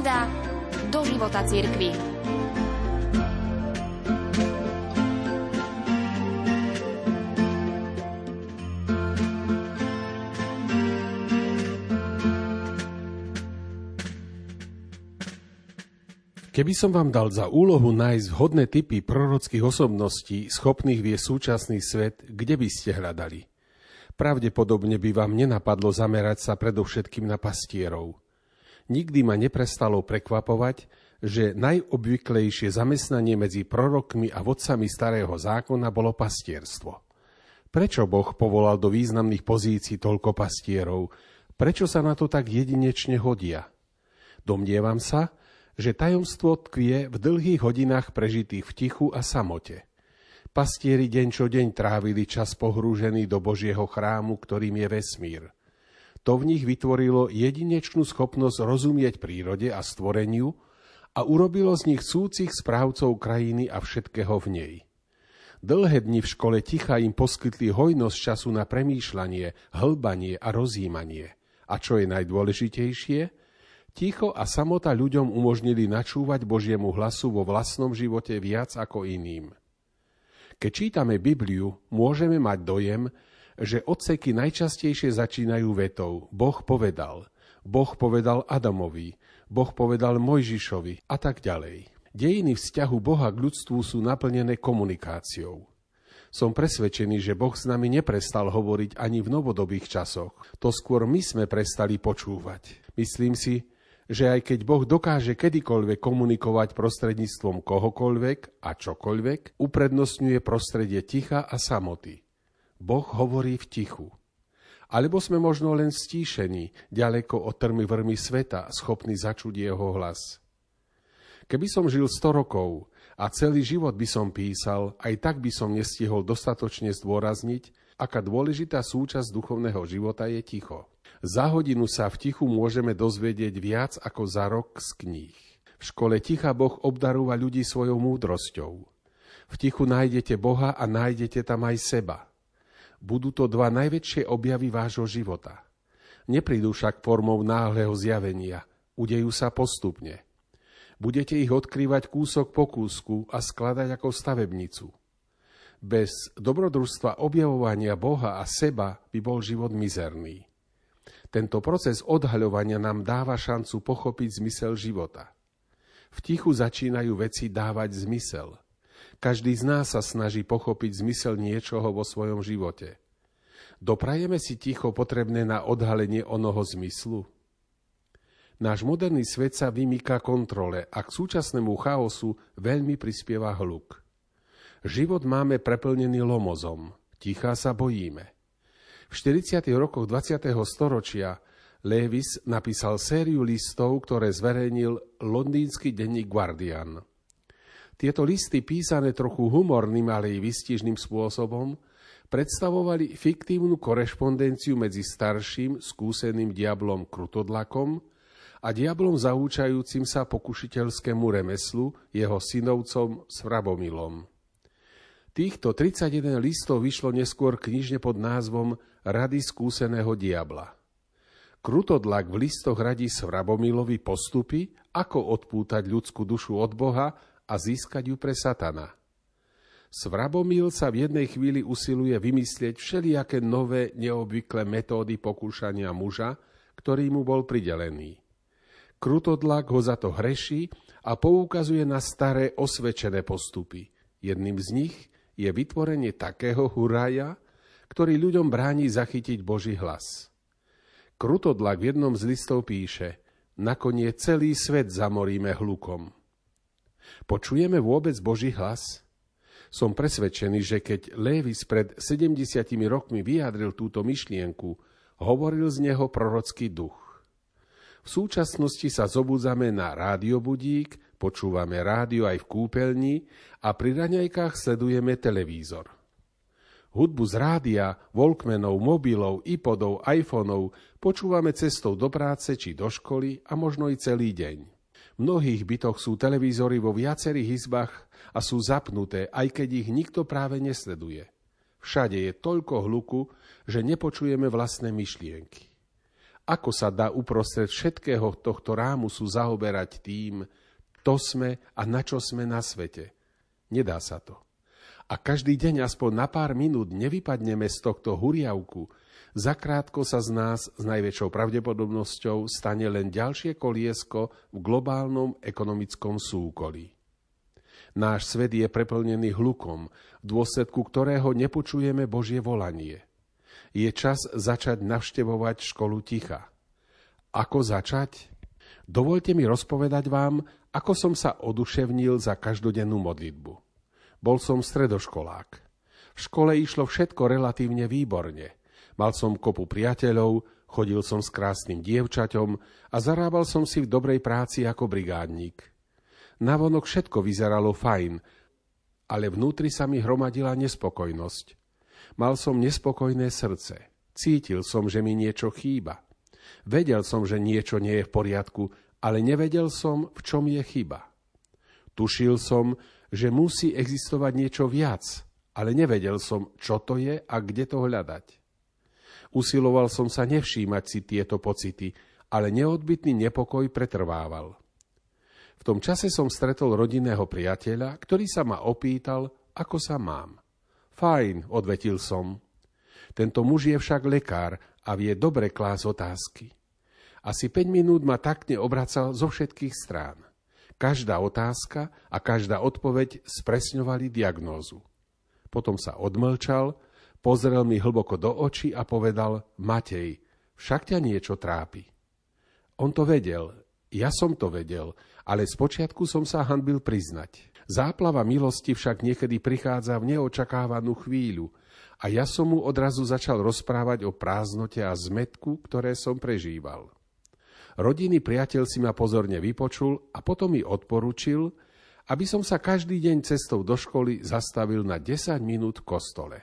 sonda do života cirkvi. Keby som vám dal za úlohu nájsť vhodné typy prorockých osobností, schopných vie súčasný svet, kde by ste hľadali? Pravdepodobne by vám nenapadlo zamerať sa predovšetkým na pastierov. Nikdy ma neprestalo prekvapovať, že najobvyklejšie zamestnanie medzi prorokmi a vodcami starého zákona bolo pastierstvo. Prečo Boh povolal do významných pozícií toľko pastierov? Prečo sa na to tak jedinečne hodia? Domnievam sa, že tajomstvo tkvie v dlhých hodinách prežitých v tichu a samote. Pastieri deň čo deň trávili čas pohrúžený do Božieho chrámu, ktorým je vesmír. To v nich vytvorilo jedinečnú schopnosť rozumieť prírode a stvoreniu a urobilo z nich súcich správcov krajiny a všetkého v nej. Dlhé dni v škole ticha im poskytli hojnosť času na premýšľanie, hlbanie a rozjímanie. A čo je najdôležitejšie – Ticho a samota ľuďom umožnili načúvať Božiemu hlasu vo vlastnom živote viac ako iným. Keď čítame Bibliu, môžeme mať dojem, že odseky najčastejšie začínajú vetou Boh povedal, Boh povedal Adamovi, Boh povedal Mojžišovi a tak ďalej. Dejiny vzťahu Boha k ľudstvu sú naplnené komunikáciou. Som presvedčený, že Boh s nami neprestal hovoriť ani v novodobých časoch. To skôr my sme prestali počúvať. Myslím si, že aj keď Boh dokáže kedykoľvek komunikovať prostredníctvom kohokoľvek a čokoľvek, uprednostňuje prostredie ticha a samoty. Boh hovorí v tichu. Alebo sme možno len stíšení, ďaleko od trmy vrmy sveta, schopní začuť jeho hlas. Keby som žil 100 rokov a celý život by som písal, aj tak by som nestihol dostatočne zdôrazniť, aká dôležitá súčasť duchovného života je ticho. Za hodinu sa v tichu môžeme dozvedieť viac ako za rok z kníh. V škole ticha Boh obdarúva ľudí svojou múdrosťou. V tichu nájdete Boha a nájdete tam aj seba. Budú to dva najväčšie objavy vášho života. Neprídu však formou náhleho zjavenia, udejú sa postupne. Budete ich odkrývať kúsok po kúsku a skladať ako stavebnicu. Bez dobrodružstva objavovania Boha a seba by bol život mizerný. Tento proces odhaľovania nám dáva šancu pochopiť zmysel života. V tichu začínajú veci dávať zmysel. Každý z nás sa snaží pochopiť zmysel niečoho vo svojom živote. Doprajeme si ticho potrebné na odhalenie onoho zmyslu? Náš moderný svet sa vymýka kontrole a k súčasnému chaosu veľmi prispieva hluk. Život máme preplnený lomozom, ticha sa bojíme. V 40. rokoch 20. storočia Lewis napísal sériu listov, ktoré zverejnil londýnsky denník Guardian. Tieto listy, písané trochu humorným, ale i vystižným spôsobom, predstavovali fiktívnu korešpondenciu medzi starším, skúseným diablom Krutodlakom a diablom zaúčajúcim sa pokušiteľskému remeslu, jeho synovcom Svrabomilom. Týchto 31 listov vyšlo neskôr knižne pod názvom Rady skúseného diabla. Krutodlak v listoch radí Svrabomilovi postupy, ako odpútať ľudskú dušu od Boha a získať ju pre satana. Svrabomil sa v jednej chvíli usiluje vymyslieť všelijaké nové, neobvyklé metódy pokúšania muža, ktorý mu bol pridelený. Krutodlak ho za to hreší a poukazuje na staré osvedčené postupy. Jedným z nich je vytvorenie takého huraja, ktorý ľuďom bráni zachytiť Boží hlas. Krutodlak v jednom z listov píše, nakoniec celý svet zamoríme hlukom. Počujeme vôbec Boží hlas? Som presvedčený, že keď Lévis pred 70 rokmi vyjadril túto myšlienku, hovoril z neho prorocký duch. V súčasnosti sa zobudzame na rádiobudík, Počúvame rádio aj v kúpeľni a pri raňajkách sledujeme televízor. Hudbu z rádia, Walkmanov, mobilov, iPodov, iPhoneov počúvame cestou do práce či do školy a možno i celý deň. Mnohých bytoch sú televízory vo viacerých izbách a sú zapnuté, aj keď ich nikto práve nesleduje. Všade je toľko hluku, že nepočujeme vlastné myšlienky. Ako sa dá uprostred všetkého tohto rámusu zaoberať tým, to sme a na čo sme na svete? Nedá sa to. A každý deň aspoň na pár minút nevypadneme z tohto huriavku, zakrátko sa z nás s najväčšou pravdepodobnosťou stane len ďalšie koliesko v globálnom ekonomickom súkolí. Náš svet je preplnený hlukom, v dôsledku ktorého nepočujeme Božie volanie. Je čas začať navštevovať školu ticha. Ako začať? Dovolte mi rozpovedať vám, ako som sa oduševnil za každodennú modlitbu. Bol som stredoškolák. V škole išlo všetko relatívne výborne. Mal som kopu priateľov, chodil som s krásnym dievčaťom a zarábal som si v dobrej práci ako brigádnik. Navonok všetko vyzeralo fajn, ale vnútri sa mi hromadila nespokojnosť. Mal som nespokojné srdce. Cítil som, že mi niečo chýba. Vedel som, že niečo nie je v poriadku, ale nevedel som, v čom je chyba. Tušil som, že musí existovať niečo viac, ale nevedel som, čo to je a kde to hľadať. Usiloval som sa nevšímať si tieto pocity, ale neodbitný nepokoj pretrvával. V tom čase som stretol rodinného priateľa, ktorý sa ma opýtal, ako sa mám. Fajn, odvetil som. Tento muž je však lekár a vie dobre klás otázky. Asi 5 minút ma takne obracal zo všetkých strán. Každá otázka a každá odpoveď spresňovali diagnózu. Potom sa odmlčal, pozrel mi hlboko do očí a povedal, Matej, však ťa niečo trápi. On to vedel, ja som to vedel, ale spočiatku som sa hanbil priznať. Záplava milosti však niekedy prichádza v neočakávanú chvíľu a ja som mu odrazu začal rozprávať o prázdnote a zmetku, ktoré som prežíval. Rodinný priateľ si ma pozorne vypočul a potom mi odporučil, aby som sa každý deň cestou do školy zastavil na 10 minút v kostole.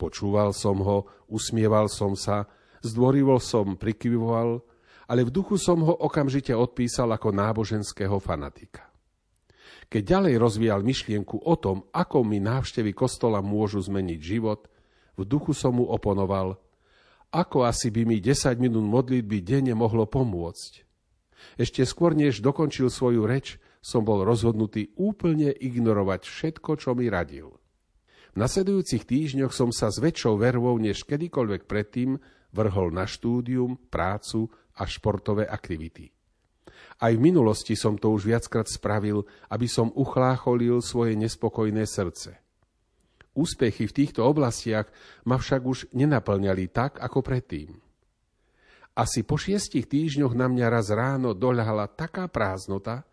Počúval som ho, usmieval som sa, zdvorivo som prikyvoval ale v duchu som ho okamžite odpísal ako náboženského fanatika. Keď ďalej rozvíjal myšlienku o tom, ako mi návštevy kostola môžu zmeniť život, v duchu som mu oponoval, ako asi by mi 10 minút modlitby denne mohlo pomôcť. Ešte skôr, než dokončil svoju reč, som bol rozhodnutý úplne ignorovať všetko, čo mi radil. V nasledujúcich týždňoch som sa s väčšou vervou než kedykoľvek predtým vrhol na štúdium, prácu a športové aktivity. Aj v minulosti som to už viackrát spravil, aby som uchlácholil svoje nespokojné srdce. Úspechy v týchto oblastiach ma však už nenaplňali tak, ako predtým. Asi po šiestich týždňoch na mňa raz ráno doľahala taká prázdnota,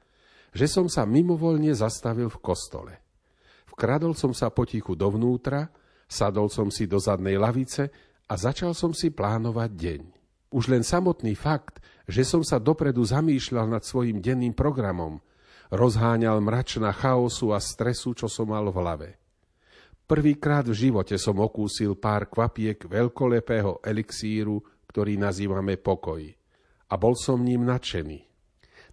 že som sa mimovoľne zastavil v kostole. Vkradol som sa potichu dovnútra, sadol som si do zadnej lavice a začal som si plánovať deň. Už len samotný fakt, že som sa dopredu zamýšľal nad svojim denným programom, rozháňal mračna chaosu a stresu, čo som mal v hlave. Prvýkrát v živote som okúsil pár kvapiek veľkolepého elixíru, ktorý nazývame pokoj. A bol som ním nadšený.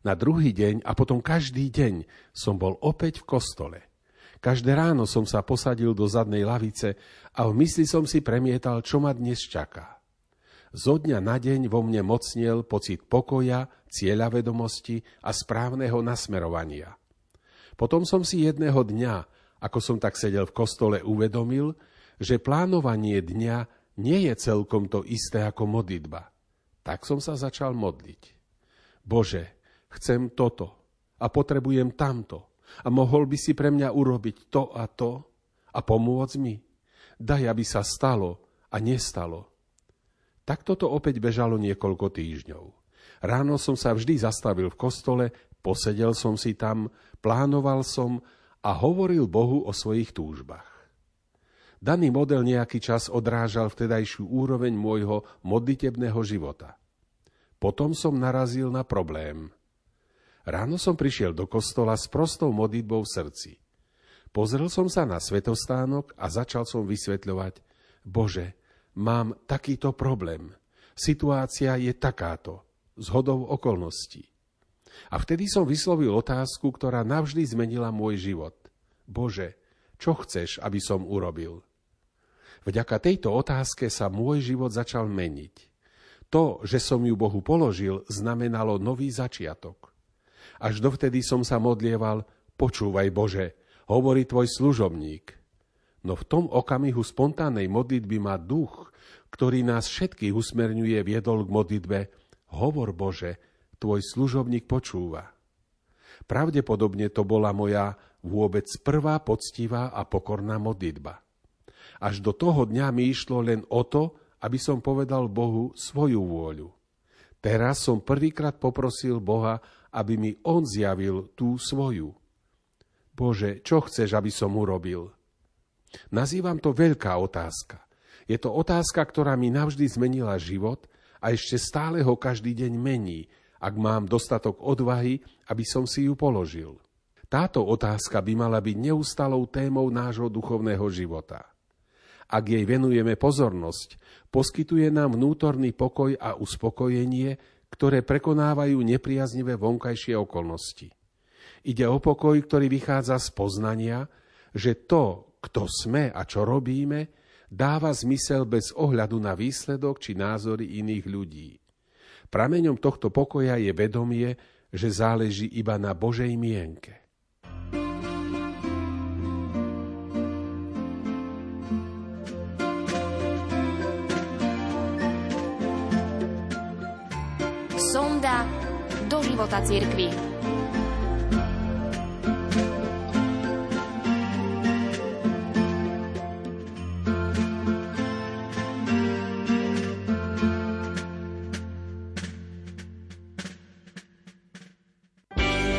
Na druhý deň a potom každý deň som bol opäť v kostole. Každé ráno som sa posadil do zadnej lavice a v mysli som si premietal, čo ma dnes čaká. Zo dňa na deň vo mne mocniel pocit pokoja, cieľavedomosti a správneho nasmerovania. Potom som si jedného dňa, ako som tak sedel v kostole, uvedomil, že plánovanie dňa nie je celkom to isté ako modlitba. Tak som sa začal modliť. Bože, chcem toto a potrebujem tamto a mohol by si pre mňa urobiť to a to a pomôcť mi. Daj, aby sa stalo a nestalo Takto to opäť bežalo niekoľko týždňov. Ráno som sa vždy zastavil v kostole, posedel som si tam, plánoval som a hovoril Bohu o svojich túžbách. Daný model nejaký čas odrážal vtedajšiu úroveň môjho modlitebného života. Potom som narazil na problém. Ráno som prišiel do kostola s prostou modlitbou v srdci. Pozrel som sa na svetostánok a začal som vysvetľovať, Bože, mám takýto problém. Situácia je takáto, zhodou okolností. A vtedy som vyslovil otázku, ktorá navždy zmenila môj život. Bože, čo chceš, aby som urobil? Vďaka tejto otázke sa môj život začal meniť. To, že som ju Bohu položil, znamenalo nový začiatok. Až dovtedy som sa modlieval, počúvaj Bože, hovorí tvoj služobník. No v tom okamihu spontánnej modlitby ma duch, ktorý nás všetkých usmerňuje, viedol k modlitbe Hovor Bože, tvoj služobník počúva. Pravdepodobne to bola moja vôbec prvá poctivá a pokorná modlitba. Až do toho dňa mi išlo len o to, aby som povedal Bohu svoju vôľu. Teraz som prvýkrát poprosil Boha, aby mi On zjavil tú svoju. Bože, čo chceš, aby som urobil? Nazývam to veľká otázka. Je to otázka, ktorá mi navždy zmenila život a ešte stále ho každý deň mení, ak mám dostatok odvahy, aby som si ju položil. Táto otázka by mala byť neustalou témou nášho duchovného života. Ak jej venujeme pozornosť, poskytuje nám vnútorný pokoj a uspokojenie, ktoré prekonávajú nepriaznivé vonkajšie okolnosti. Ide o pokoj, ktorý vychádza z poznania, že to, kto sme a čo robíme, dáva zmysel bez ohľadu na výsledok či názory iných ľudí. Prameňom tohto pokoja je vedomie, že záleží iba na Božej mienke. Sonda do života cirkvi.